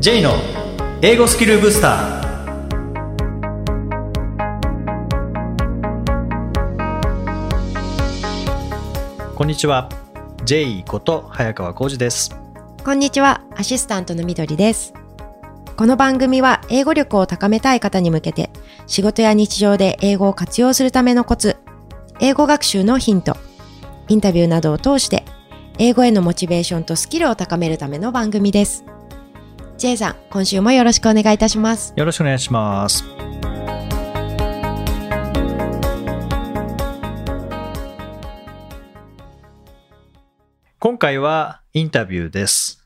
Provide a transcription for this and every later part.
J の英語スキルブスターこんにちは J こと早川浩二ですこんにちは、アシスタントのみどりです。この番組は英語力を高めたい方に向けて、仕事や日常で英語を活用するためのコツ、英語学習のヒント、インタビューなどを通して、英語へのモチベーションとスキルを高めるための番組です。J さん、今週もよろしくお願いいたします。よろしくお願いします今回はインタビューです、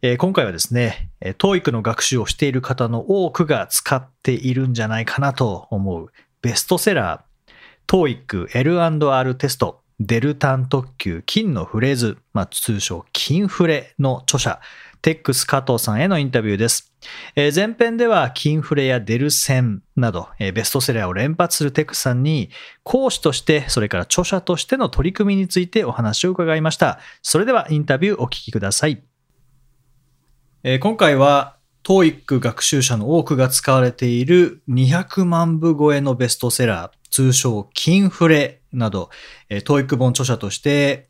えー今回はですね、えー TOEIC の学習をしている方の多くが使っているんじゃないかなと思うベストセラー TOEIC L&R テストデルタン特急金のフレーズ、まあ、通称金フレの著者テックス加藤さんへのインタビューです。え前編では金フレやデルセンなど、えベストセラーを連発するテックスさんに講師としてそれから著者としての取り組みについてお話を伺いました。それではインタビューお聞きください。え今回は TOEIC 学習者の多くが使われている200万部超えのベストセラー、通称金フレなど、えー TOEIC 本著者として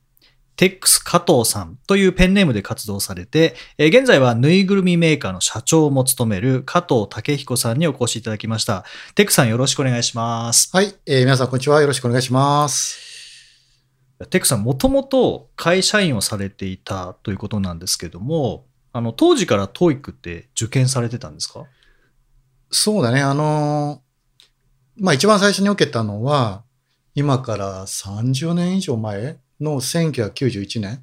テックス加藤さんというペンネームで活動されて、えー現在はぬいぐるみメーカーの社長も務める加藤武彦さんにお越しいただきました。テックさんよろしくお願いします。はい、えー皆さんこんにちは。よろしくお願いします。テックさん、もともと会社員をされていたということなんですけども、あの、当時から TOEIC って受験されてたんですか？そうだね、あのーまあ一番最初に受けたのは、今から30年以上前の1991年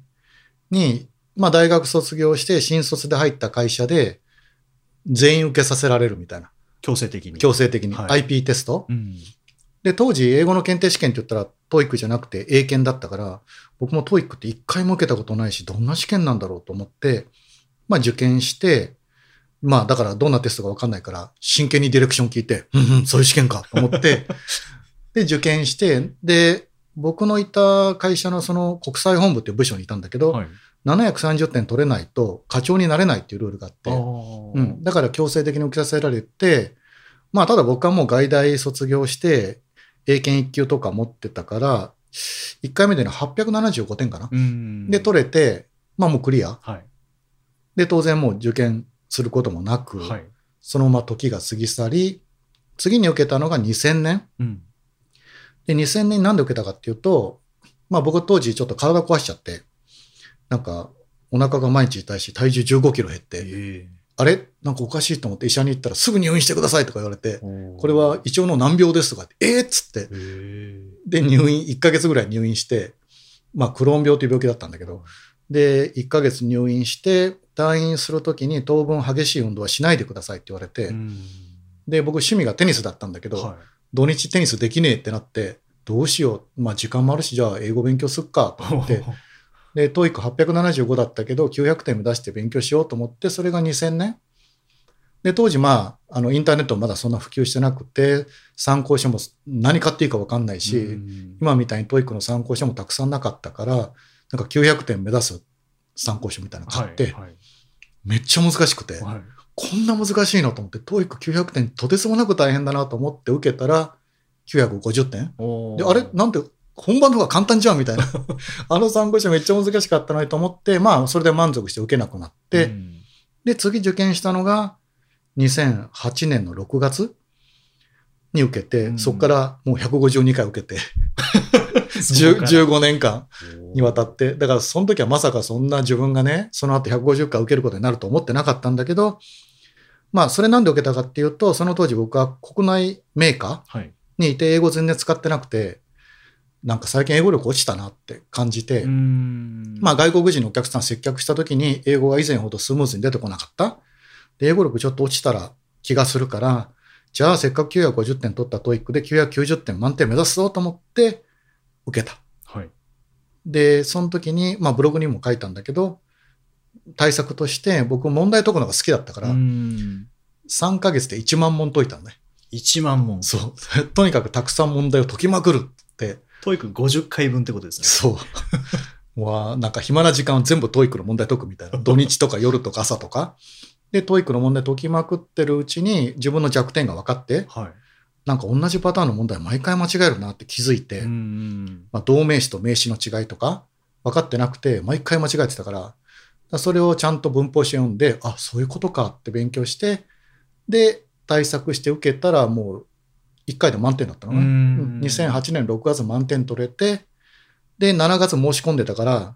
に、まあ大学卒業して新卒で入った会社で、全員受けさせられるみたいな。強制的に。強制的に。はい IP テスト。うん。で、当時英語の検定試験って言ったら TOEIC じゃなくて英検だったから、僕も TOEIC って一回も受けたことないし、どんな試験なんだろうと思って、まあ受験して、まあだからどんなテストかわかんないから、真剣にディレクション聞いて、うんうん、そういう試験かと思って、で、受験して、で、僕のいた会社のその国際本部っていう部署にいたんだけど、はい。730点取れないと課長になれないっていうルールがあって、うん、だから強制的に受けさせられて、まあ、ただ僕はもう外大卒業して、英検1級とか持ってたから、1回目でね、875点かな。うん。で、取れて、まあもうクリア。はい。で、当然もう受験することもなく、はい。そのまま時が過ぎ去り、次に受けたのが2000年。うん。で、2000年になんで受けたかっていうと、まあ僕当時ちょっと体壊しちゃって、なんかお腹が毎日痛いし、体重15キロ減って、え。あれ？なんかおかしいと思って医者に行ったらすぐ入院してくださいとか言われて、えこれは胃腸の難病ですとかって、えー、っつって、え。で、入院、1ヶ月ぐらい入院して、まあ、クローン病という病気だったんだけど、で、1ヶ月入院して、退院するときに当分激しい運動はしないでくださいって言われて、うん。で、僕趣味がテニスだったんだけど、はい土日テニスできねえってなって、どうしよう。まあ、時間もあるし、じゃあ英語勉強すっか。と思って、で、トーイック875だったけど、900点目指して勉強しようと思って、それが2000年。で、当時、まあ、あの、インターネットまだそんな普及してなくて、参考書も何買っていいか分かんないし、うん。今みたいに TOEICの参考書もたくさんなかったから、なんか900点目指す参考書みたいなの買って、はいはい。めっちゃ難しくて、はいこんな難しいのと思って、 TOEIC900点とてつもなく大変だなと思って受けたら、950点で、あれ？なんて、本番の方が簡単じゃんみたいな。あの参考書めっちゃ難しかったのにと思って、まあ、それで満足して受けなくなって、うん。で、次受験したのが、2008年の6月に受けて、うん。そこからもう152回受けて、そうか。10 15年間にわたって、だからその時はまさかそんな自分がね、その後150回受けることになると思ってなかったんだけど、まあ、それなんで受けたかっていうと、その当時僕は国内メーカはい。ーにいて英語全然使ってなくて、なんか最近英語力落ちたなって感じて、うんまあ外国人のお客さん接客した時に英語が以前ほどスムーズに出てこなかった。で、英語力ちょっと落ちてる気がするから、じゃあせっかく950点取った TOEIC で990点満点目指すぞと思って受けた。はい。で、その時に、まあブログにも書いたんだけど、対策として僕問題解くのが好きだったから、うん3ヶ月で1万問解いたのね。1万問。そう。とにかくたくさん問題を解きまくるって。 TOEIC50回分ってことですね。そう。わあなんか暇な時間を全部 TOEICの問題解くみたいな。土日とか夜とか朝とか。で、 TOEICの問題解きまくってるうちに自分の弱点が分かって、はい。なんか同じパターンの問題毎回間違えるなって気づいて、うんまあ、動名詞と名詞の違いとか分かってなくて、毎回間違えてたからそれをちゃんと文法書読んで、あ、そういうことかって勉強して、で、対策して受けたらもう1回で満点だったのね。うんうん2008年6月満点取れて、で、7月申し込んでたから、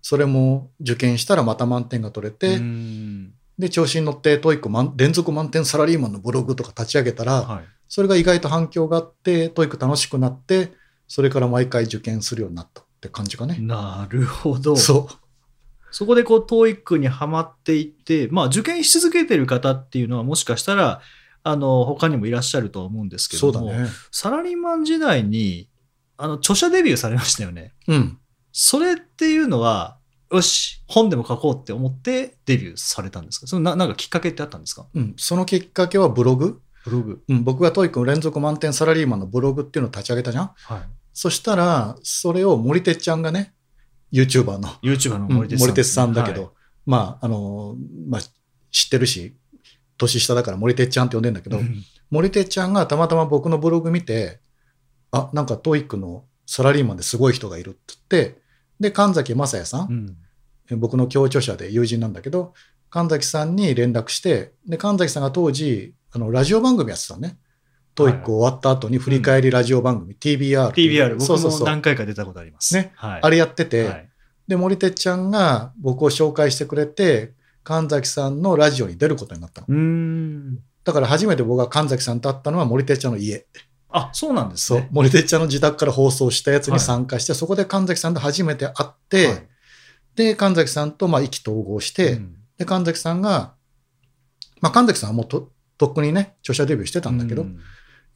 それも受験したらまた満点が取れて、うんで、調子に乗って、 TOEIC満連続満点サラリーマンのブログとか立ち上げたら、はい。それが意外と反響があって、 TOEIC楽しくなって、それから毎回受験するようになったって感じかね。なるほど。そそこでこう、TOEIC にはまっていって、まあ、受験し続けてる方っていうのはもしかしたら、あの、他にもいらっしゃるとは思うんですう。けども、ね。サラリーマン時代に、あの、著者デビューされましたよね。うん。それっていうのは、よし、本でも書こうって思ってデビューされたんですか？そのななんかきっかけってあったんですか？うん。そのきっかけはブログ？ブログ。うん。僕が TOEIC の連続満点サラリーマンのブログっていうのを立ち上げたじゃん？はい。そしたら、それを森哲ちゃんがね、YouTuber の。YouTuber のうん。森哲さん、森哲さんだけど、はい。まあ、あの、まあ、知ってるし、年下だから森哲ちゃんって呼んでんだけど、うん。森哲ちゃんがたまたま僕のブログ見て、あ、なんか TOEIC のサラリーマンですごい人がいるって言って、で、神崎正哉さん、うん。僕の共著者で友人なんだけど、神崎さんに連絡して、で、神崎さんが当時、あの、ラジオ番組やってたのね。 TOEIC 終わった後に振り返りラジオ番組、TBR。TBR、僕。も何回か出たことあります。ねはい。あれやってて、はいで、森哲ちゃんが僕を紹介してくれて、神崎さんのラジオに出ることになったの。うーん。だから初めて僕が神崎さんと会ったのは森哲ちゃんの家。あ、そうなんですそうね。。森哲ちゃんの自宅から放送したやつはいに参加して、そこで神崎さんと初めて会って、はいで、神崎さんとまあ意気投合して、うんで、神崎さんが、まあ神崎さんはもうととっくにね、著者デビューしてたんだけど、うん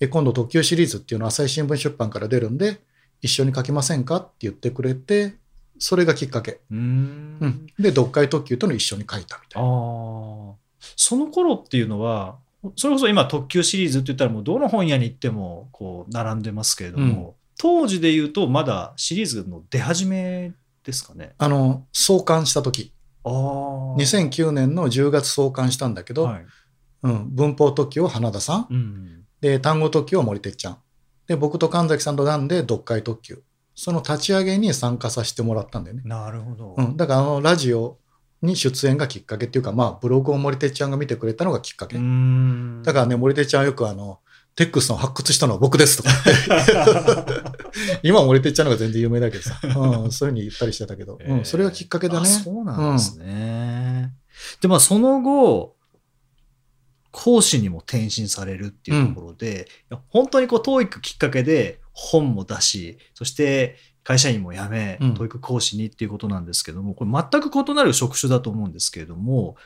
え今度特急シリーズっていうの朝日新聞出版から出るんで、一緒に書きませんか？って言ってくれて、それがきっかけ。うーんうんで、読解特急との一緒に書いたみたいな。その頃っていうのは、それこそ今特急シリーズって言ったらもうどの本屋に行ってもこう並んでますけれども、当時で言うとまだシリーズの出始めですかね？あの、創刊した時、ああ。2009年の10月創刊したんだけど、はい。うん、文法特急を花田さん、うん。で、単語特急を森哲ちゃん。で、僕と神崎さんとなんで読解特急。その立ち上げに参加させてもらったんだよね。なるほど。うん。だからあのラジオに出演がきっかけっていうか、まあブログを森哲ちゃんが見てくれたのがきっかけ。うーんだからね、森哲ちゃんはよくあの、テックスの発掘したのは僕ですとか。今は森哲ちゃんの方が全然有名だけどさ。うん、そういうふうに言ったりしてたけど。うん、それがきっかけだね。あそうなんですね。で、まあ、その後、講師にも転身されるっていうところで、いや本当にこう、TOEIC きっかけで本も出し、そして会社員も辞め、うん。TOEIC 講師にっていうことなんですけども、これ全く異なる職種だと思うんですけれども、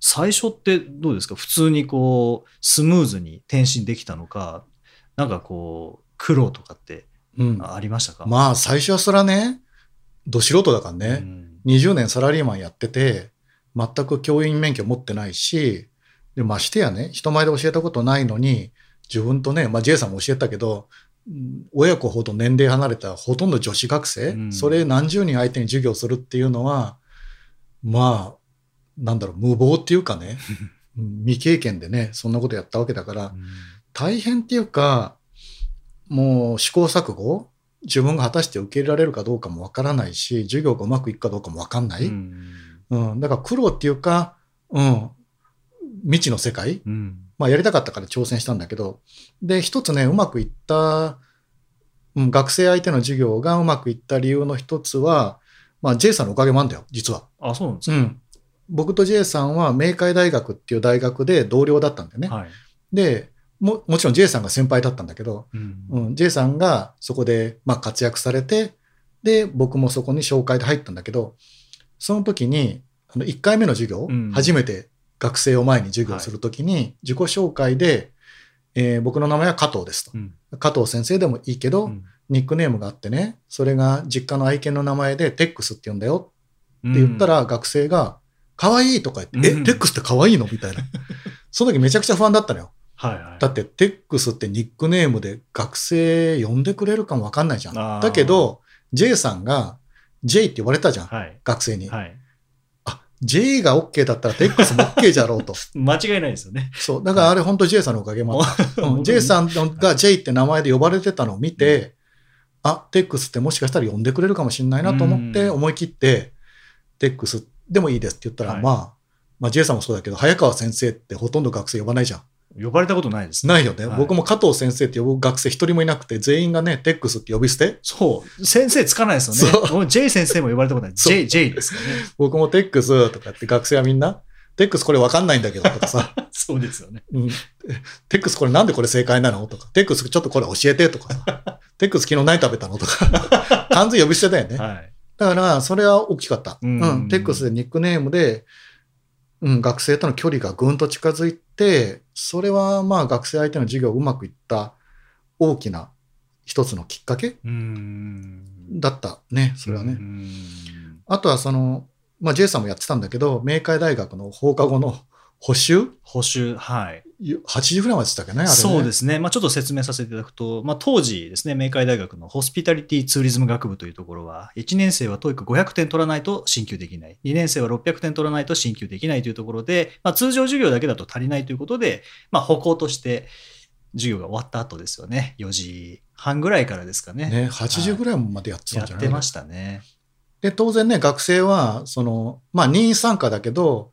最初ってどうですか？普通にこう、スムーズに転身できたのか、なんかこう、苦労とかってうん。ありましたか？まあ、最初はそらね、ど素人だからね。うん。20年サラリーマンやってて、全く教員免許持ってないし、でましてやね、人前で教えたことないのに、自分とね、まあ J さんも教えたけど、うん親子ほど年齢離れたほとんど女子学生、うん。それ何十人相手に授業するっていうのは、まあ、なんだろう、無謀っていうかね、うん未経験でね、そんなことやったわけだから、大変っていうか、もう試行錯誤自分が果たして受け入れられるかどうかもわからないし、授業がうまくいくかどうかもわかんない。うん。うん、だから苦労っていうか、うん、未知の世界、うんまあやりたかったから挑戦したんだけど、で、一つね、うまくいった、うん、学生相手の授業がうまくいった理由の一つは、まあ J さんのおかげもあんだよ、実は。あ、そうなんですか？うん。僕と J さんは明海大学っていう大学で同僚だったんだよね。はい。で、も、もちろん J さんが先輩だったんだけど、うんうん、J さんがそこで、まあ、活躍されて、で、僕もそこに紹介で入ったんだけど、その時に、あの1回目の授業、うん初めて学生を前に授業するときに、自己紹介で、えー僕の名前は加藤ですと。うん加藤先生でもいいけど、うんニックネームがあってね、それが実家の愛犬の名前でテックスって言うんだよって言った、ら、学生が、可愛いとか言って、うんえ、テックスって可愛いの？みたいな。その時めちゃくちゃ不安だったのよ。はいはい。だって、テックスってニックネームで学生呼んでくれるかもわかんないじゃん。だけど、J さんが J って言われたじゃん。はい。学生に。はい。あ、J が OK だったら TEX も OK じゃろうと。間違いないですよね。そう。だからあれ本当 J さんのおかげもあった。うん J さんが J って名前で呼ばれてたのを見て、あ、TEX ってもしかしたら呼んでくれるかもしれないなと思ってうん思い切って、TEX でもいいですって言ったら、はいまあ、まあ J さんもそうだけど、早川先生ってほとんど学生呼ばないじゃん。呼ばれたことないですね。ないよね。はい僕も加藤先生って呼ぶ学生一人もいなくて、全員がね、TEX って呼び捨て？そう。先生つかないですよね。そうもう J 先生も呼ばれたことない。そう J、J ですよね。僕も TEX とかって学生はみんな、TEX これわかんないんだけどとかさ、そうですよね。うん、TEX これなんでこれ正解なの？とか、TEX ちょっとこれ教えてとかさ、TEX 昨日何食べたの？とか、完全呼び捨てだよね。はい。だから、それは大きかった。ううんん。TEX でニックネームで、うん、学生との距離がぐんと近づいて、それはまあ学生相手の授業うまくいった大きな一つのきっかけ。だったね、それはね。あとはその、まあ J さんもやってたんだけど、明海大学の放課後の補習補修、はい。8時ぐらいまでしたっけね、あれね。そうですね。まあ、ちょっと説明させていただくと、まあ、当時ですね、明海大学のホスピタリティツーリズム学部というところは、1年生は TOEIC500 点取らないと進級できない。2年生は600点取らないと進級できないというところで、まあ、通常授業だけだと足りないということで、まあ、歩行として授業が終わった後ですよね。4時半ぐらいからですかね。ね、8時ぐらいまでやってたんじゃないやってましたね。で、当然ね、学生は、その、まあ任意参加だけど、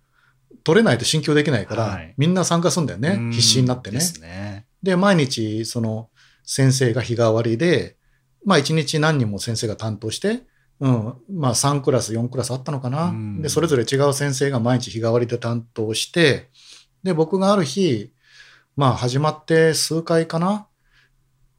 取れないと進級できないから、はいみんな参加するんだよね。うん必死になってねで。すね。で、毎日、その、先生が日替わりで、まあ一日何人も先生が担当して、うん、まあ3クラス、4クラスあったのかな。うんで、それぞれ違う先生が毎日日替わりで担当して、で、僕がある日、まあ始まって数回かな、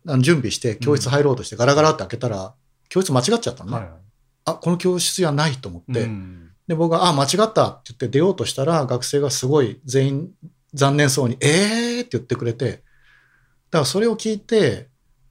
あの準備して教室入ろうとしてガラガラって開けたら、教室間違っちゃったのね。はいあ、この教室じゃないと思って、うんで、僕が、あ、間違ったって言って出ようとしたら、学生がすごい全員残念そうに、えー？って言ってくれて、だからそれを聞いて、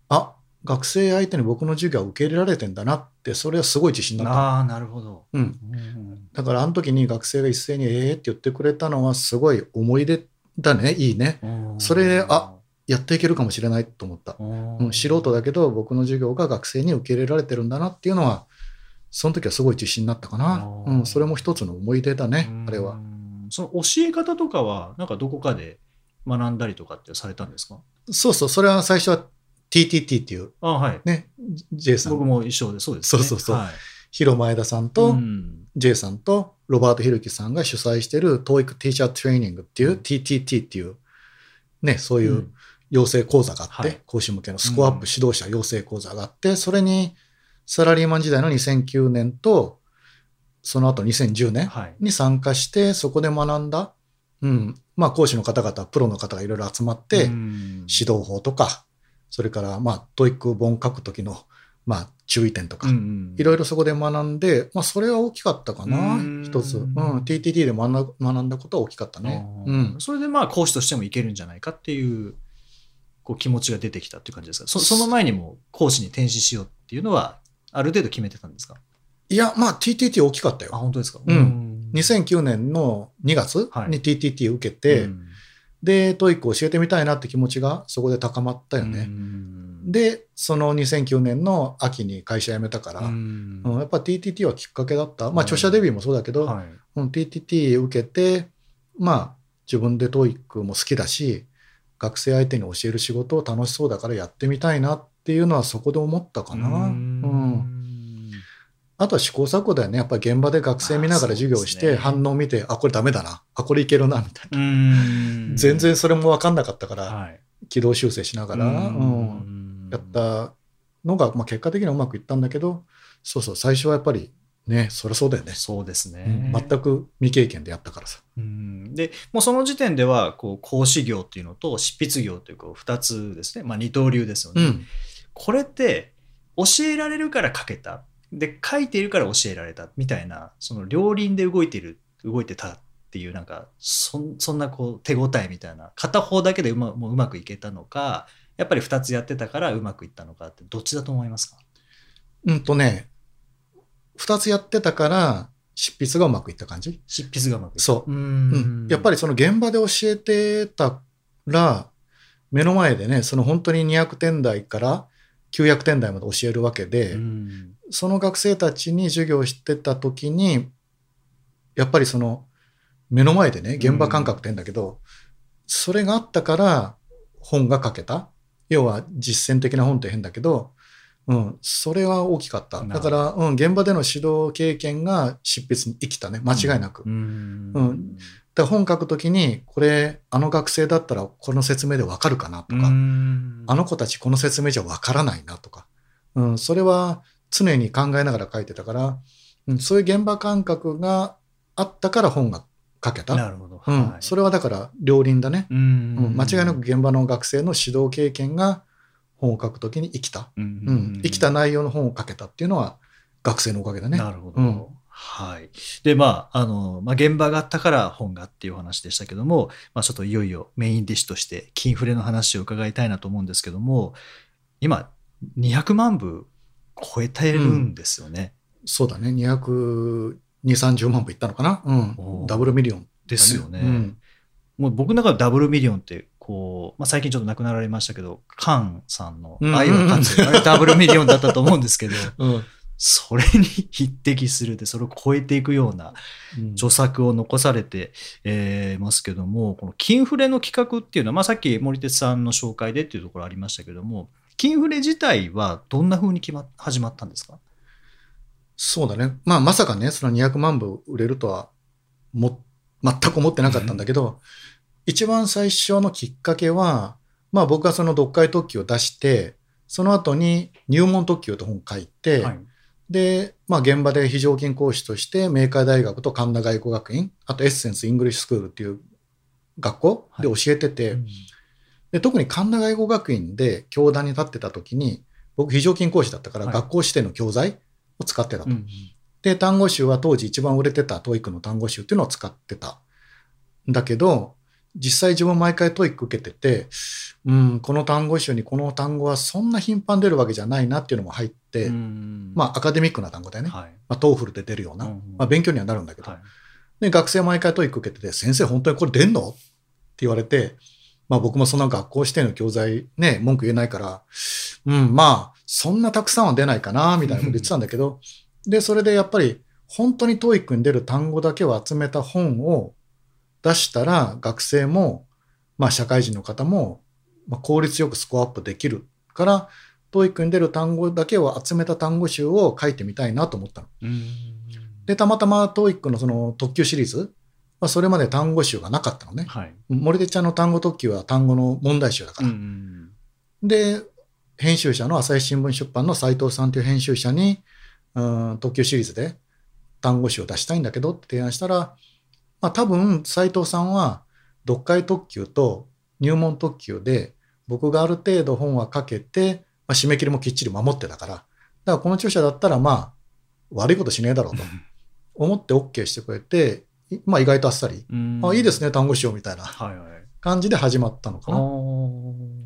あ、学生相手に僕の授業は受け入れられてんだなって、それはすごい自信になった。ああ、なるほど。うん。うんだからあの時に学生が一斉に、えー？って言ってくれたのはすごい思い出だね、いいね。それであやっていけるかもしれないと思った。うん、素人だけど僕の授業が学生に受け入れられてるんだなっていうのは、その時はすごい自信になったかな。うん、それも一つの思い出だね、あれは。うん。その教え方とかは、なんかどこかで学んだりとかってされたんですか？そうそう、それは最初は TTT っていう。あはい。ね、J さん、僕も一緒で、そうです、ね。そうそうそう。はい、広前田さんとうん。J さんとロバート・ヒルキさんが主催してる TOEIC Teacher Training っていううん。TTT っていう、ね、そういううん。養成講座があって、はい。講師向けのスコアアップ指導者養成講座があって、それにサラリーマン時代の2009年と、その後2010年はい。に参加して、そこで学んだ、うん、まあ講師の方々、プロの方がいろいろ集まって、うん指導法とか、それから、まあ、 TOEIC 本書くときの、まあ、注意点とか、いろいろそこで学んで、まあ、それは大きかったかなうん、一つ。うん、TTT で学んだ学んだことは大きかったね。ううんん。それでまあ講師としてもいけるんじゃないかっていうこう気持ちが出てきたっていう感じですか？そその前にも講師に転身しようっていうのはある程度決めてたんですか？いや、まあ、TTT 大きかったあよ。本当ですか？うん。2009年の2月はい。に TTT 受けて、うん。で、 TOEIC 教えてみたいなって気持ちがそこで高まったようね。ん。で、その2009年の秋に会社辞めたから、ううんんやっぱ TTT はきっかけだった。まあ、うん。著者デビューもそうだけど、はい。うん TTT 受けて、まあ、自分で TOEIC も好きだし、学生相手に教える仕事を楽しそうだからやってみたいなっていうのはそこで思ったかな。ううんん。あとは試行錯誤だよね。やっぱり現場で学生見ながら授業をして、反応を見て、あ、これダメだな。あ、これいけるな、みたいな。うん全然それも分かんなかったから、はい軌道修正しながら、ううんんやったのが、まあ、結果的にはうまくいったんだけど、そうそう、最初はやっぱりね、そりゃそうだよね。そうですうんね、全く未経験でやったからさ。うんでもうその時点ではこう講師業っていうのと執筆業というこう2つですね、まあ、二刀流ですよね、うん。これって教えられるから書けた。で書いているから教えられた。みたいなその両輪で動いてる動いてたっていうなんかそんそんなこう手応えみたいな。片方だけでうまもううまくいけたのかやっぱり2つやってたからうまくいったのかってどっちだと思いますか？うんとね、二つやってたから、執筆がうまくいった感じ？執筆がうまくいった。そう。う。ん。やっぱりその現場で教えてたら、目の前でね、その本当に200点台から900点台まで教えるわけで、うんその学生たちに授業してた時に、やっぱりその、目の前でね、現場感覚って言うんだけど、それがあったから本が書けた。要は実践的な本って変だけど、うん、それは大きかった。だから、うん、現場での指導経験が執筆に生きたね、間違いなく。うん。うん。だ本書くときに、これ、あの学生だったらこの説明でわかるかなとか、うん。あの子たちこの説明じゃわからないなとか、うん、それは常に考えながら書いてたから、うん、そういう現場感覚があったから本が書けた。なるほど。うん、はい。それはだから両輪だね、ううんん。間違いなく現場の学生の指導経験が本を書くときに生きた、ううんん生きた内容の本を書けたっていうのは学生のおかげだね。なるほど。うん。はい。で、まあ、あの、まあ、現場があったから本がっていうお話でしたけども、まあ、ちょっといよいよメインディッシュとして、金フレの話を伺いたいなと思うんですけども、今、200万部超えてるんですよね。そうだね、220、30万部いったのかな、うん、ダブルミリオン、ですよね。うん。もう僕の中でダブルミリオンって、こう、まあ、最近ちょっと亡くなられましたけど、カンさんのうん。愛は勝つ、あれダブルミリオンだったと思うんですけど、うん。それに匹敵するで、それを超えていくような著作を残されて、えーますけども、この金フレの企画っていうのは、まあ、さっき森哲さんの紹介でっていうところありましたけども、金フレ自体はどんな風に決ま始まったんですか？そうだね。まあ、まさかね、その200万部売れるとは、も、全く思ってなかったんだけど、一番最初のきっかけは、まあ僕はその読解特急を出して、その後に入門特急と本を書いて、はい。で、まあ現場で非常勤講師として、明海大学と神田外語学院、あとエッセンスイングリッシュスクールっていう学校で教えてて、で特に神田外語学院で教壇に立ってた時に、僕非常勤講師だったからはい学校指定の教材を使ってたと。うんで、単語集は当時一番売れてた TOEIC の単語集っていうのを使ってた。だけど、実際自分毎回 TOEIC 受けてて、うん、この単語集にこの単語はそんな頻繁に出るわけじゃないなっていうのも入って、うんまあアカデミックな単語だよね。はい。まあ、 TOEFL で出るような、うんまあ、勉強にはなるんだけど、はい。で、学生毎回 TOEIC 受けてて、先生本当にこれ出んの？って言われて、まあ僕もそんな学校指定の教材ね、文句言えないから、うん、まあ、そんなたくさんは出ないかな、みたいなこと言ってたんだけど、で、それでやっぱり、本当に TOEIC に出る単語だけを集めた本を出したら、学生も、まあ社会人の方も、まあ、効率よくスコアアップできるから、TOEIC に出る単語だけを集めた単語集を書いてみたいなと思ったの。うんで、たまたま TOEIC のその特急シリーズ、まあ、それまで単語集がなかったのね。はい。森手ちゃんの単語特急は単語の問題集だかうら。んで、編集者の朝日新聞出版の斉藤さんという編集者に、うん、特急シリーズで単語集を出したいんだけどって提案したら、まあ多分斉藤さんは読解特急と入門特急で僕がある程度本は書けて、まあ、締め切りもきっちり守ってたから、だからこの著者だったらまあ悪いことしねえだろうと 思って OK してくれて、いまあ意外とあっさり、うんあいいですね、単語集みたいなはいはい。感じで始まったのかあな。ー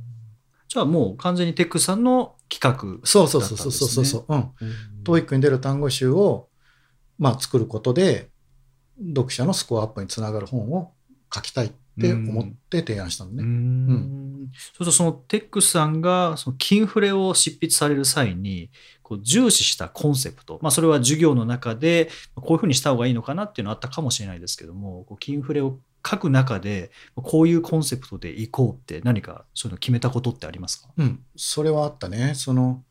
じゃあもう完全にテックさんの企画そうそうそうそうそうそう。うん。 TOEIC に出る単語集を、まあ、作ることで、読者のスコアアップにつながる本を書きたいって思って提案したのうね。んそうするとその TEX さんがその金フレを執筆される際にこう重視したコンセプト、まあ、それは授業の中でこういうふうにした方がいいのかなっていうのはあったかもしれないですけどもこうキンフレを書く中でこういうコンセプトでいこうって何かそういうの決めたことってありますか？うん。それはあったね。その、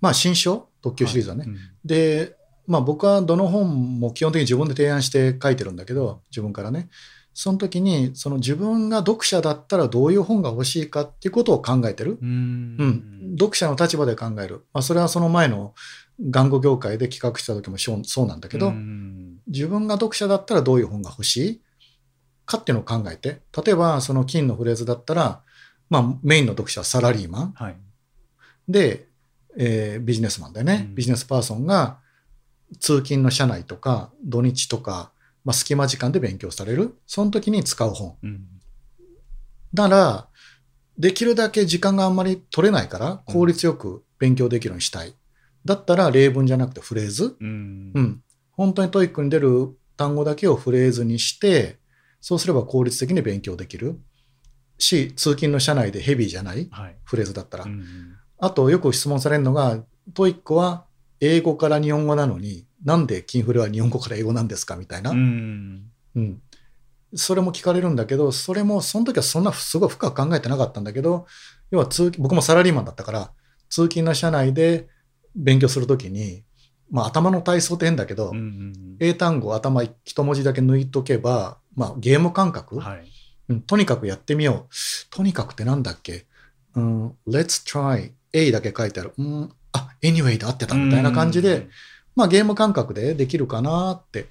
まあ、新書？特急シリーズはね。うんで、まあ、僕はどの本も基本的に自分で提案して書いてるんだけど、自分からね。その時に、その自分が読者だったらどういう本が欲しいかっていうことを考えてる。うん。うん、読者の立場で考える、まあ、それはその前の玩具業界で企画した時もそうなんだけど、うん。自分が読者だったらどういう本が欲しい？かっていうのを考えて。例えばその金のフレーズだったら、まあ、メインの読者はサラリーマン。はい。で、えービジネスマンだよね、うん。ビジネスパーソンが通勤の車内とか土日とか、まあ、隙間時間で勉強されるその時に使う本うんなら、できるだけ時間があんまり取れないから、効率よく勉強できるようにしたい。だったら、例文じゃなくてフレーズ。うんうん。本当に TOEIC に出る単語だけをフレーズにして、そうすれば効率的に勉強できる。し、通勤の車内でヘビーじゃないはいフレーズだったら。うんあと、よく質問されるのが、 TOEIC は英語から日本語なのに、なんで金フレは日本語から英語なんですかみたいな。うん。うん。それも聞かれるんだけど、それも、その時はそんなすごい深く考えてなかったんだけど、要は通僕もサラリーマンだったから、通勤の車内で勉強するときに、まあ頭の体操って変だけど、うんうん英単語頭一文字だけ抜いとけば、まあゲーム感覚、うん。はい。うんとにかくやってみよう。とにかくってなんだっけ、うん、?Let's try A だけ書いてある。うん、あ、anyway で合ってたみたいな感じで、まあゲーム感覚でできるかなって。だか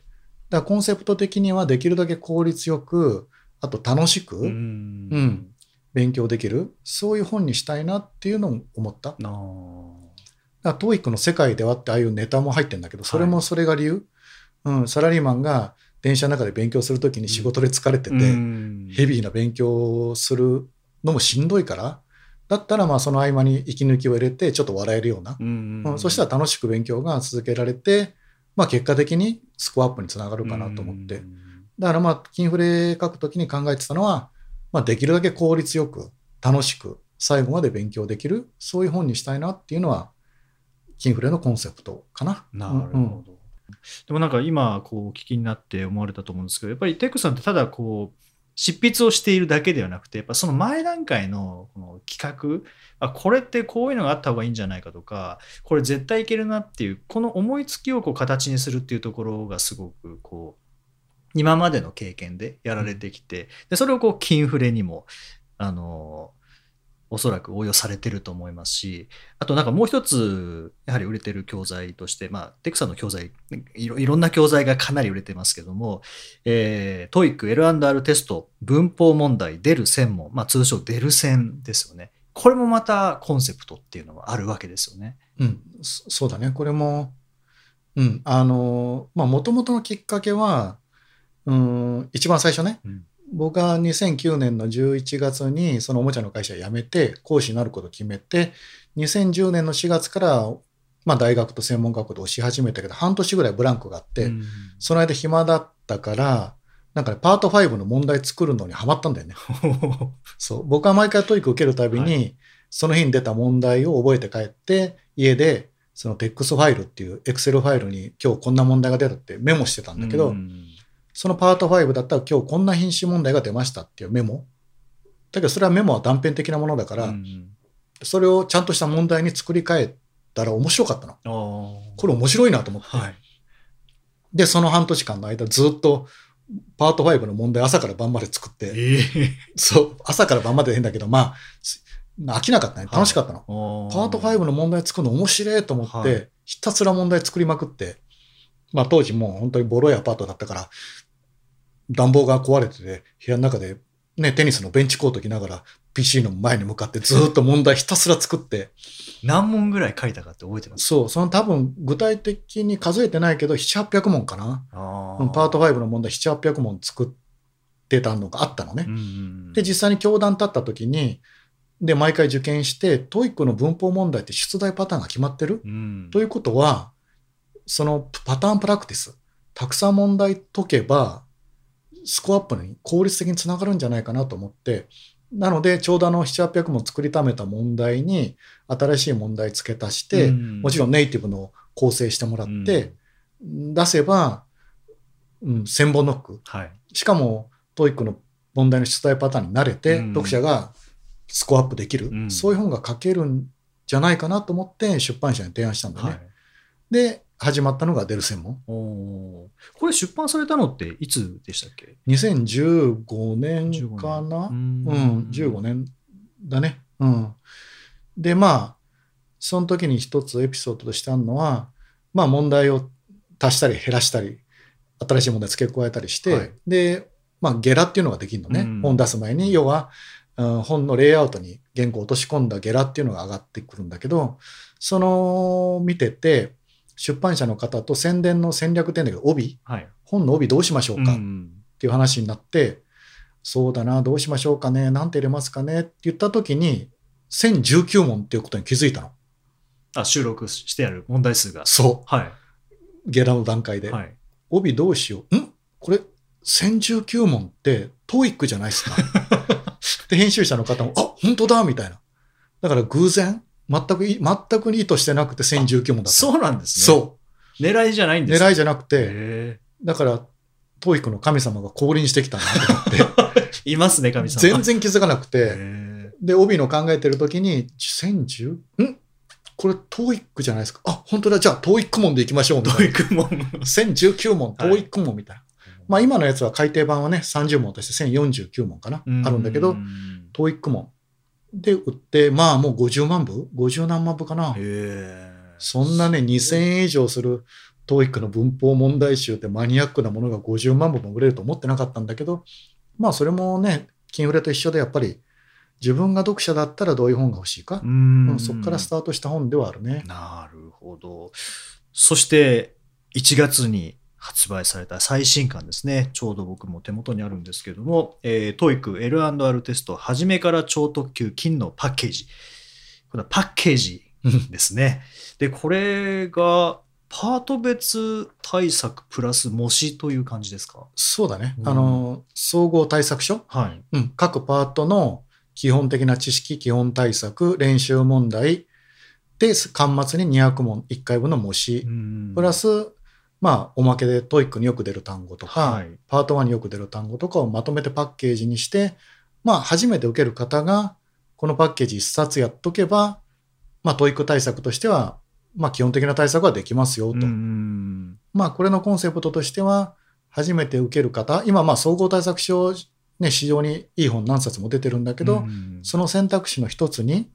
らコンセプト的にはできるだけ効率よく、あと楽しく、うん。うん勉強できる、そういう本にしたいなっていうのを思った。だかなあら TOEIC の世界ではってああいうネタも入ってるんだけど、それもそれが理由。うん、サラリーマンが電車の中で勉強するときに仕事で疲れてて、うんヘビーな勉強をするのもしんどいから、だったらまあその合間に息抜きを入れてちょっと笑えるような、うんうんそしたら楽しく勉強が続けられて、まあ結果的にスコアアップにつながるかなと思って。うんだからまあ、キンフレ書くときに考えてたのは、まあできるだけ効率よく、楽しく、最後まで勉強できる、そういう本にしたいなっていうのは、キンフレのコンセプトかな。なるほど。うんでもなんか今こうお聞きになって思われたと思うんですけどやっぱりテックさんってただこう執筆をしているだけではなくてやっぱその前段階のこの企画あこれってこういうのがあった方がいいんじゃないかとかこれ絶対いけるなっていうこの思いつきをこう形にするっていうところがすごくこう今までの経験でやられてきてでそれをこうキンフレにもあのおそらく応用されてると思いますしあとなんかもう一つやはり売れてる教材としてまあテクサの教材いろいろんな教材がかなり売れてますけども、えー、TOEIC L&R テスト文法問題出る専門、まあ、通称出る専ですよね。これもまたコンセプトっていうのはあるわけですよね。うん、そそうだね。これも、うん、あの、まあ、もともとのきっかけは、うん、一番最初ね、うん僕が2009年の11月にそのおもちゃの会社辞めて講師になることを決めて2010年の4月から、まあ、大学と専門学校で教え始めたけど半年ぐらいブランクがあって、うん。その間暇だったからなんかねパート5の問題作るのにハマったんだよね。そう。僕は毎回 TOEIC 受けるたびに、はその日に出た問題を覚えて帰って家でその TEX ファイルっていうエクセルファイルに今日こんな問題が出たってメモしてたんだけど、うんそのパート5だったら今日こんな品種問題が出ましたっていうメモ。だけどそれはメモは断片的なものだから、うんそれをちゃんとした問題に作り変えたら面白かったの。これ面白いなと思って。はい。で、その半年間の間ずっとパート5の問題朝から晩まで作って、ええ。そう、朝から晩まで変だけど、まあ、す飽きなかったね。楽しかったの。パート5の問題作るの面白いと思って、はい。ひたすら問題作りまくって、まあ当時もう本当にボロいアパートだったから、暖房が壊れてて、部屋の中でね、テニスのベンチコート着ながら PC の前に向かってずっと問題ひたすら作って、何問ぐらい書いたかって覚えてます？そう、その多分具体的に数えてないけど、7、800問かな。あうんパート5の問題7、800問作ってたのがあったのね。うんうんで、実際に教壇立った時に、で、毎回受験して、 TOEIC の文法問題って出題パターンが決まってる？うん。ということは、そのパターンプラクティス、たくさん問題解けば、スコアアップに効率的につながるんじゃないかなと思って、なので、ちょうどあの7、800問作りためた問題に、新しい問題付け足して、うん。もちろんネイティブの校正してもらって、出せば、うん、1000本ノック。はい。しかも、 TOEIC の問題の出題パターンに慣れて、うん。読者がスコアアップできる、うん。そういう本が書けるんじゃないかなと思って出版社に提案したんだよね。はい。で、始まったのがデル専門。これ出版されたのっていつでしたっけ？2015年かな？ううん。ん、15年だね。うん。で、まあ、その時に一つエピソードとしてあるのは、まあ問題を足したり減らしたり、新しい問題付け加えたりして、はい。で、まあゲラっていうのができるのね。うん。本出す前に、要は、うん本のレイアウトに原稿を落とし込んだゲラっていうのが上がってくるんだけど、その見てて、出版社の方と宣伝の戦略点だけど、帯、はい本の帯どうしましょうか、うんっていう話になって、そうだな、どうしましょうかね、なんて入れますかね？って言った時に、1019問っていうことに気づいたの。あ収録してある問題数がそはい、う。ゲラの段階で。はい、帯どうしよう？ん？これ、1019問って、 TOEICじゃないですか？で、編集者の方も、あ、本当だみたいな。だから偶然、全くい、全く意図してなくて1019問だった。そうなんですねそう。狙いじゃないんです狙いじゃなくて、へだから、 TOEICの神様が降臨してきたなと思って、ー いますね、神様。全然気づかなくて、へで、帯の考えてる時に、1010? ん？これ、 TOEICじゃないですか。あ、本当だ。じゃあ、 TOEIC問で行きましょう。みー。たいな。教育も。1019問、 TOEIC問みたいな。まあ、今のやつは改訂版はね、30問として1049問かな。あるんだけど、トーイック門で売って、まあ、もう50万部 ?50 何万部かな？へそんなね、2000円以上するトーイックの文法問題集ってマニアックなものが50万部も売れると思ってなかったんだけど、まあそれもね、キンフレと一緒でやっぱり自分が読者だったらどういう本が欲しいか、ううんんそこからスタートした本ではあるね。なるほど。そして、1月に発売された最新刊ですね。ちょうど僕も手元にあるんですけども、えー、 TOEIC L&R テスト、初めから超特急金のパッケージ。これはパッケージですね。で、これが、パート別対策プラス模試という感じですか？そうだね。うんあの、総合対策書、はい。うん、各パートの基本的な知識、基本対策、練習問題で、巻末に200問1回分の模試、プラス、ス、まあ、おまけで TOEIC によく出る単語とか、はい。パート1によく出る単語とかをまとめてパッケージにして、まあ、初めて受ける方が、このパッケージ1冊やっとけば、まあ、 TOEIC対策としては、まあ、基本的な対策はできますよと。うんまあ、これのコンセプトとしては、初めて受ける方、今、まあ、総合対策書、ね、市場にいい本何冊も出てるんだけど、うんその選択肢の一つに、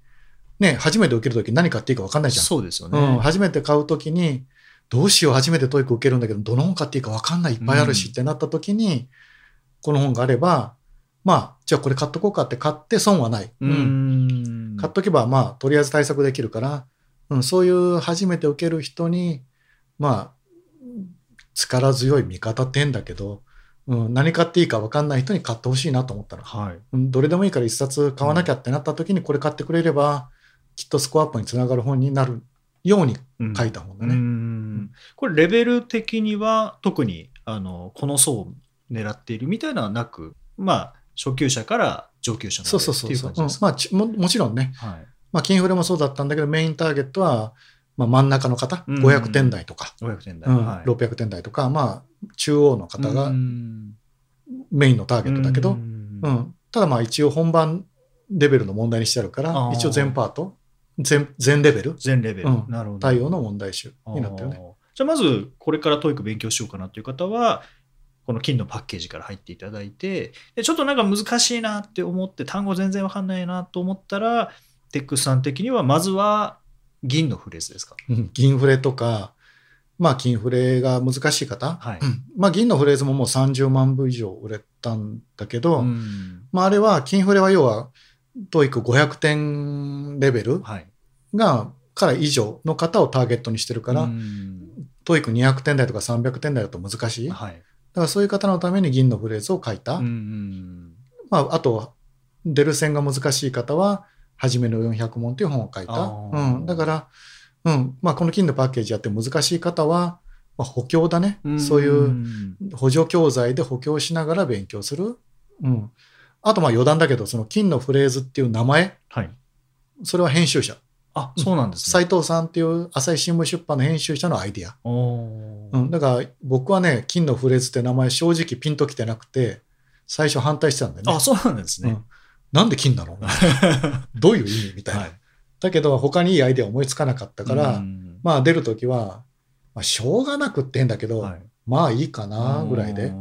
ね、初めて受けるとき何買っていいか分かんないじゃん。そうですよね。うん、初めて買うときに、どうしよう、初めて TOEIC 受けるんだけど、どの本買っていいか分かんない、いっぱいあるし、うんってなったときに、この本があれば、まあ、じゃあこれ買っとこうかって買って損はない。ううんん買っとけば、まあ、とりあえず対策できるから、うん、そういう初めて受ける人に、まあ、力強い味方ってんだけど、うん、何買っていいか分かんない人に買ってほしいなと思ったの。はい。うんどれでもいいから一冊買わなきゃってなった時にこれ買ってくれれば、きっとスコアアップにつながる本になるようにうん書いた本だうね。んこれレベル的には特にあのこの層を狙っているみたいなのはなくまあ初級者から上級者までそうそうっていう感じですか、うん。まあちも。もちろんね、はい、まあ、キンフレもそうだったんだけど、メインターゲットは、まあ、真ん中の方、うん。500点台とか、500点台、うん。はい、600点台とか、まあ、中央の方うがん。メインのターゲットだけど、ううん。んただまあ一応本番レベルの問題にしてあるから一応全パート、全全レベル？全レベル、うん。なるほど。対応の問題集になってるね。じゃあまずこれから TOEIC 勉強しようかなという方はこの金のパッケージから入っていただいてでちょっとなんか難しいなって思って単語全然わかんないなと思ったら TEXさん的にはまずは銀のフレーズですか？うん。銀フレとか、まあ、金フレが難しい方、はい。うん。まあ、銀のフレーズももう30万部以上売れたんだけど、うん。まあ、あれは、金フレは要は、TOEIC500点レベルはいが、から以上の方をターゲットにしてるから、うん TOEIC200点台とか300点台だと難しい。だかはいらそういう方のために銀のフレーズを書いた。うんまあ、あと、でる1000が難しい方は、初めの400問という本を書いた。うん、だから、うん、まあ、この金のパッケージやって難しい方は、まあ、補強だね。そういう補助教材で補強しながら勉強する。うん。あと、まあ余談だけど、その金のフレーズっていう名前、はいそれは編集者。あそうなんですね斉藤さんっていう朝日新聞出版の編集者のアイディア。うん。だから僕はね、金のフレーズって名前正直ピンときてなくて、最初反対してたんだよね。あそうなんですねうん、なんで金なの？どういう意味？みたいな。はいだけど他にいいアイデア思いつかなかったから、うんまあ出るときは、まあしょうがなくって変だけど、はいまあいいかなぐらいで。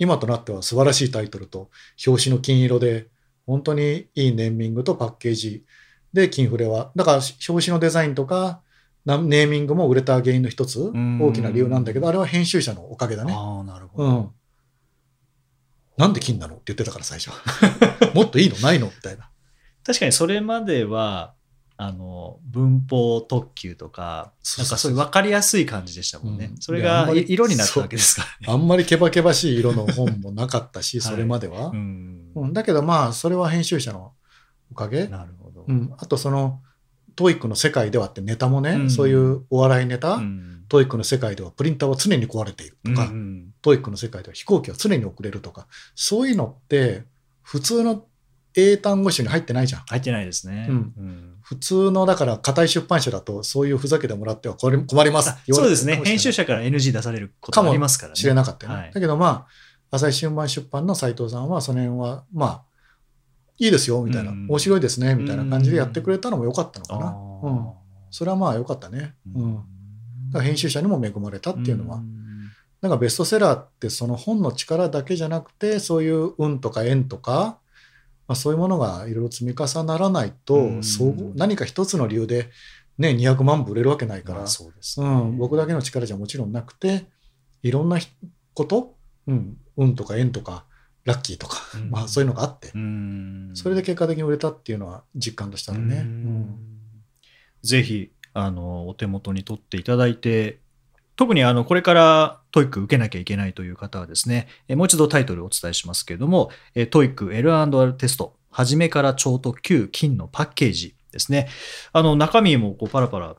うん今となっては素晴らしいタイトルと表紙の金色で本当にいいネーミングとパッケージ。で金フレはだから表紙のデザインとかなネーミングも売れた原因の一つん。大きな理由なんだけどあれは編集者のおかげだね。ああなるほど、うん、なんで金なのって言ってたから最初。もっといいのないのみたいな。確かにそれまではあの文法特急とかなんかそういう分かりやすい感じでしたもんね、うん。それが色になったわけですからね。あんまりケバケバしい色の本もなかったし、はい。それまでは。う。ん。うん。だけどまあそれは編集者のおかげ。なるほど。うん、あとその TOEICの世界ではってネタもね、うん。そういうお笑いネタ、うん。 TOEICの世界ではプリンターは常に壊れているとか、うん TOEICの世界では飛行機は常に遅れるとか、そういうのって普通の英単語集に入ってないじゃん。入ってないですね。うん。ん普通の、だから、硬い出版社だと、そういうふざけてもらっては困り困りますそうですね。編集者から NG 出されることもありますからね。知れなかったよね。はいだけどまあ、朝日新聞出版の斉藤さんは、その辺は、まあ、いいですよ、みたいな、うん面白いですね、みたいな感じでやってくれたのも良かったのかあな。ーうん。それはまあ良かったね。うん。だから編集者にも恵まれたっていうのは。なんかベストセラーってその本の力だけじゃなくて、そういう運とか縁とか、まあ、そういうものがいろいろ積み重ならないと、うん。そう何か一つの理由で、ね、200万部売れるわけないから、まあそうですね。うん、僕だけの力じゃもちろんなくて、いろんなひこと、うん、運とか縁とか、ラッキーとか、うん。まあそういうのがあって、うん。それで結果的に売れたっていうのは実感としてあるね。ううんん。ぜひあのお手元に取っていただいて特にあのこれから TOEIC 受けなきゃいけないという方はですねえもう一度タイトルをお伝えしますけれどもえトイック L&R テスト初めから超特急金のパッケージですね。あの中身もこうパラパラ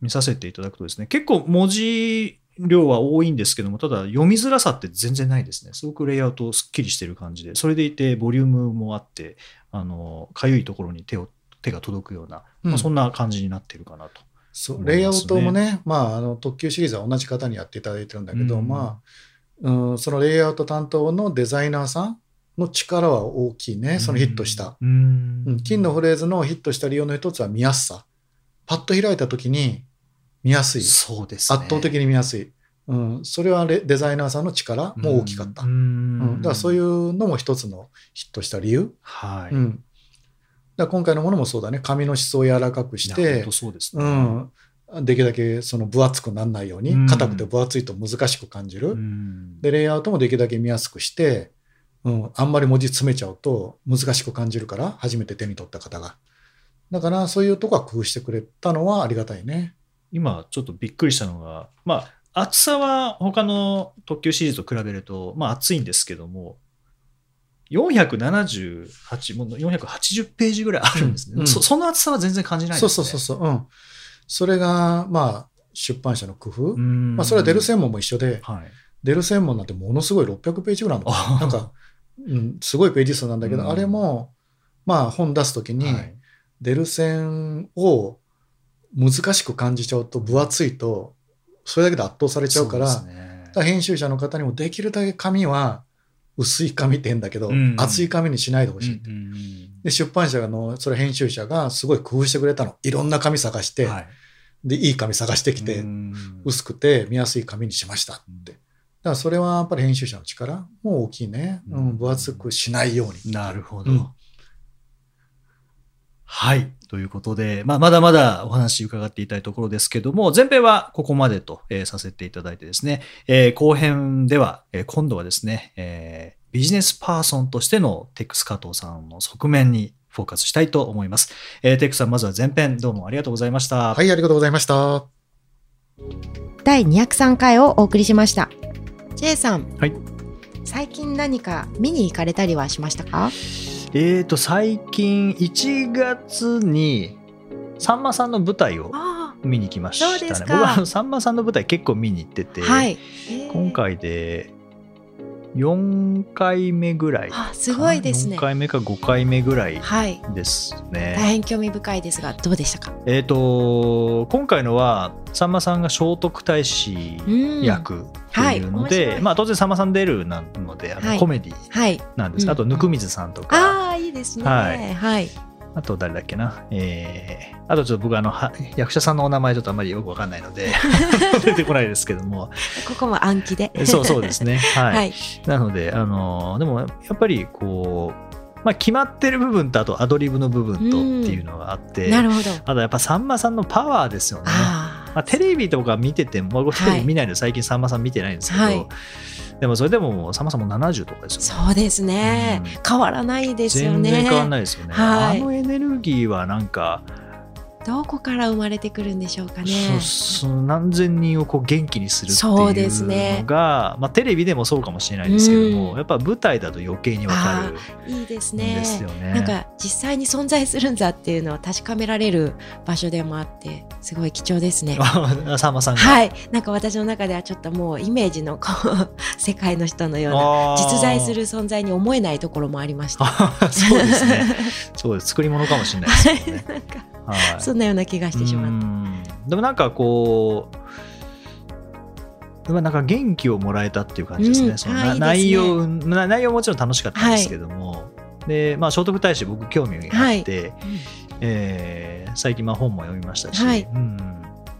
見させていただくとですね結構文字量は多いんですけどもただ読みづらさって全然ないですね。すごくレイアウトすっきりしてる感じでそれでいてボリュームもあってあのかゆいところに手を手が届くような、うん。まあ、そんな感じになってるかなと。そうレイアウトもね、まあ、あの特急シリーズは同じ方にやっていただいてるんだけど、うんまあ、うん、そのレイアウト担当のデザイナーさんの力は大きいね、そのヒットした。うんうん金のフレーズのヒットした理由の一つは見やすさ。パッと開いた時に見やすい。そうですね。圧倒的に見やすい。うん、それはレデザイナーさんの力も大きかった。ううんんだからそういうのも一つのヒットした理由。はい。うん、だ今回のものもそうだね。紙の質を柔らかくしてそうですね。うん、できるだけその分厚くならないように、うん硬くて分厚いと難しく感じる。うんで、レイアウトもできるだけ見やすくして、うん、あんまり文字詰めちゃうと難しく感じるから、初めて手に取った方が。だから、そういうとこは工夫してくれたのはありがたいね。今ちょっとびっくりしたのが、まあ、厚さは他の特急シリーズと比べると、まあ、厚いんですけども、478、もう480ページぐらいあるんですね。うんそその厚さは全然感じないですね。そうそうそう。うん。それが、まあ、出版社の工夫。うんまあ、それはデル専門も一緒で、はい。デル専門なんてものすごい600ページぐらいのな。なんか、うん、すごいページ数なんだけど、うんあれも、まあ、本出すときに、はいデル線を難しく感じちゃうと分厚いとそれだけで圧倒されちゃうからねだから編集者の方にもできるだけ紙は薄い紙って変だけど、うん。厚い紙にしないでほしい、うんうんで出版社のそれ編集者がすごい工夫してくれたの。いろんな紙探して、うんはい。でいい紙探してきて、うん。薄くて見やすい紙にしましたって。だからそれはやっぱり編集者の力も大きいね、ううんん、分厚くしないように。なるほど。うんはい。ということで、まあ、まだまだお話伺っていたいところですけども、前編はここまでと、えーさせていただいてですね、えー後編では、えー今度はですね、えービジネスパーソンとしてのテックス加藤さんの側面にフォーカスしたいと思います。えーテックさん、まずは前編どうもありがとうございました。はいありがとうございました第203回をお送りしました。J さん、はい最近何か見に行かれたりはしましたか？えーと、最近1月に、さんまさんの舞台をあ見に来ましたね。僕はさんまさんの舞台結構見に行ってて、あ、はい。今回で4回目ぐらいあすごいですね4回目か5回目ぐらいはい。です大ね。変興味深いですが、どうでしたか？えっ、と今回のはさんまさんが聖徳太子うん役っていうのはい面で、白いまあ当然さんまさん出るなのであの、はいコメディはい。なんです、うんあと温水さんとか、ああ、いいですね。ははいい。あと誰だっけな、えーあとちょっと僕あのは役者さんのお名前ちょっとあんまりよくわかんないので 出てこないですけどもここも暗記で。そうそうですねはいはい。なので、あのでもやっぱりこう、まあ、決まってる部分とあとアドリブの部分とっていうのがあって、なるほど。あとやっぱさんまさんのパワーですよね。あまあ、テレビとか見てても、まあ、僕テレはいビ見ないので最近さんまさん見てないんですけど、はいでもそれでもさんまさんも70とかですよね。そうですねうん。変わらないですよね。全然変わらないですよね。はいあのエネルギーはなんかどこから生まれてくるんでしょうかね。そ何千人をこう元気にするってそういうですねのが、まあ、テレビでもそうかもしれないですけども、うんやっぱ舞台だと余計にわかるいいですんね。ですよね。なんか実際に存在するんだっていうのを確かめられる場所でもあってすごい貴重ですね。あさんまさんが、はい、なんか私の中ではちょっともうイメージのこう 世界の人のような実在する存在に思えないところもありました。あ そうですね。そうです。作り物かもしれないですよね。なんかはい。そんなような気がしてしまっうん。でもなんかこう、まあなんか元気をもらえたっていう感じですね。うん。その内容、な内容もちろん楽しかったんですけども、で、まあ聖徳太子僕興味があって、えー最近まあ本も読みましたし、はい。うん、だ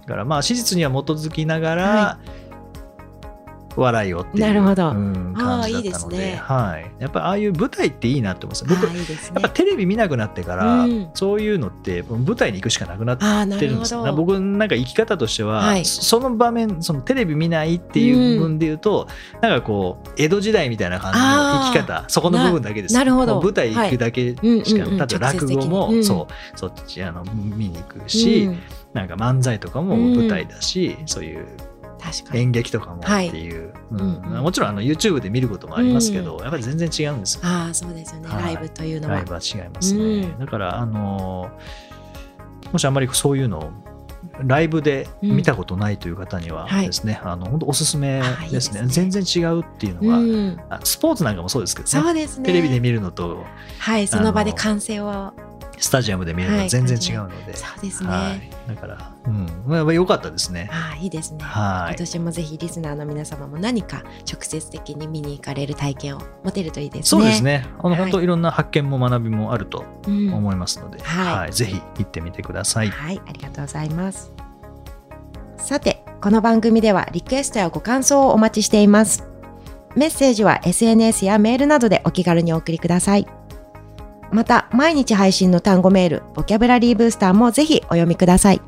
からまあ史実には基づきながら、は笑いをっていうなるほど。うん感じだったのでね。はい、やっぱりああいう舞台っていいなって思うんですよ。た。僕いいね。やっぱ。テレビ見なくなってから、うん。そういうのって舞台に行くしかなくなってるんですよ。僕なんか生き方としては、はい。そその場面そのテレビ見ないっていう部分で言うと、なんかこう江戸時代みたいな感じの生き方そこの部分だけです。ななるほど。舞台行くだけしか、はいうんうんうん。例えば落語も、うん。そう。そっちあの見に行くし、うん。なんか漫才とかも舞台だし、そういう。演劇とかもっていう、うん。うんうん。もちろんあの YouTube で見ることもありますけど、やっぱり全然違うんですよ。ああそうですよね、はい。ライブというのは。ライブは違いますね、うん。だからあのもしあんまりそういうのをライブで見たことないという方にははい。ですね、あの本当おすすめですね。ね。全然違うっていうのは、うん、あスポーツなんかもそうですけどね。そうですね。テレビで見るのとはい。その場で歓声をスタジアムで見るのははい全然違うので、そうですね。はい、だから、うん、まあ良かったですね。ああいいですね。はい今年もぜひリスナーの皆様も何か直接的に見に行かれる体験を持てるといいですね。そうです。ね。あの、はい本当いろんな発見も学びもあるとうん、思いますので、はいはい、ぜひ行ってみてください。はい、ありがとうございます。さて、この番組ではリクエストやご感想をお待ちしています。メッセージは SNS やメールなどでお気軽にお送りください。また、毎日配信の単語メール、ボキャブラリーブースターもぜひお読みください。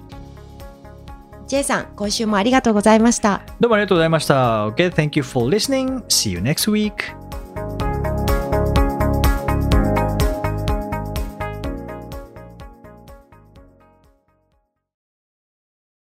J さん、今週もありがとうございました。どうもありがとうございました。Okay, thank you for listening. See you next week.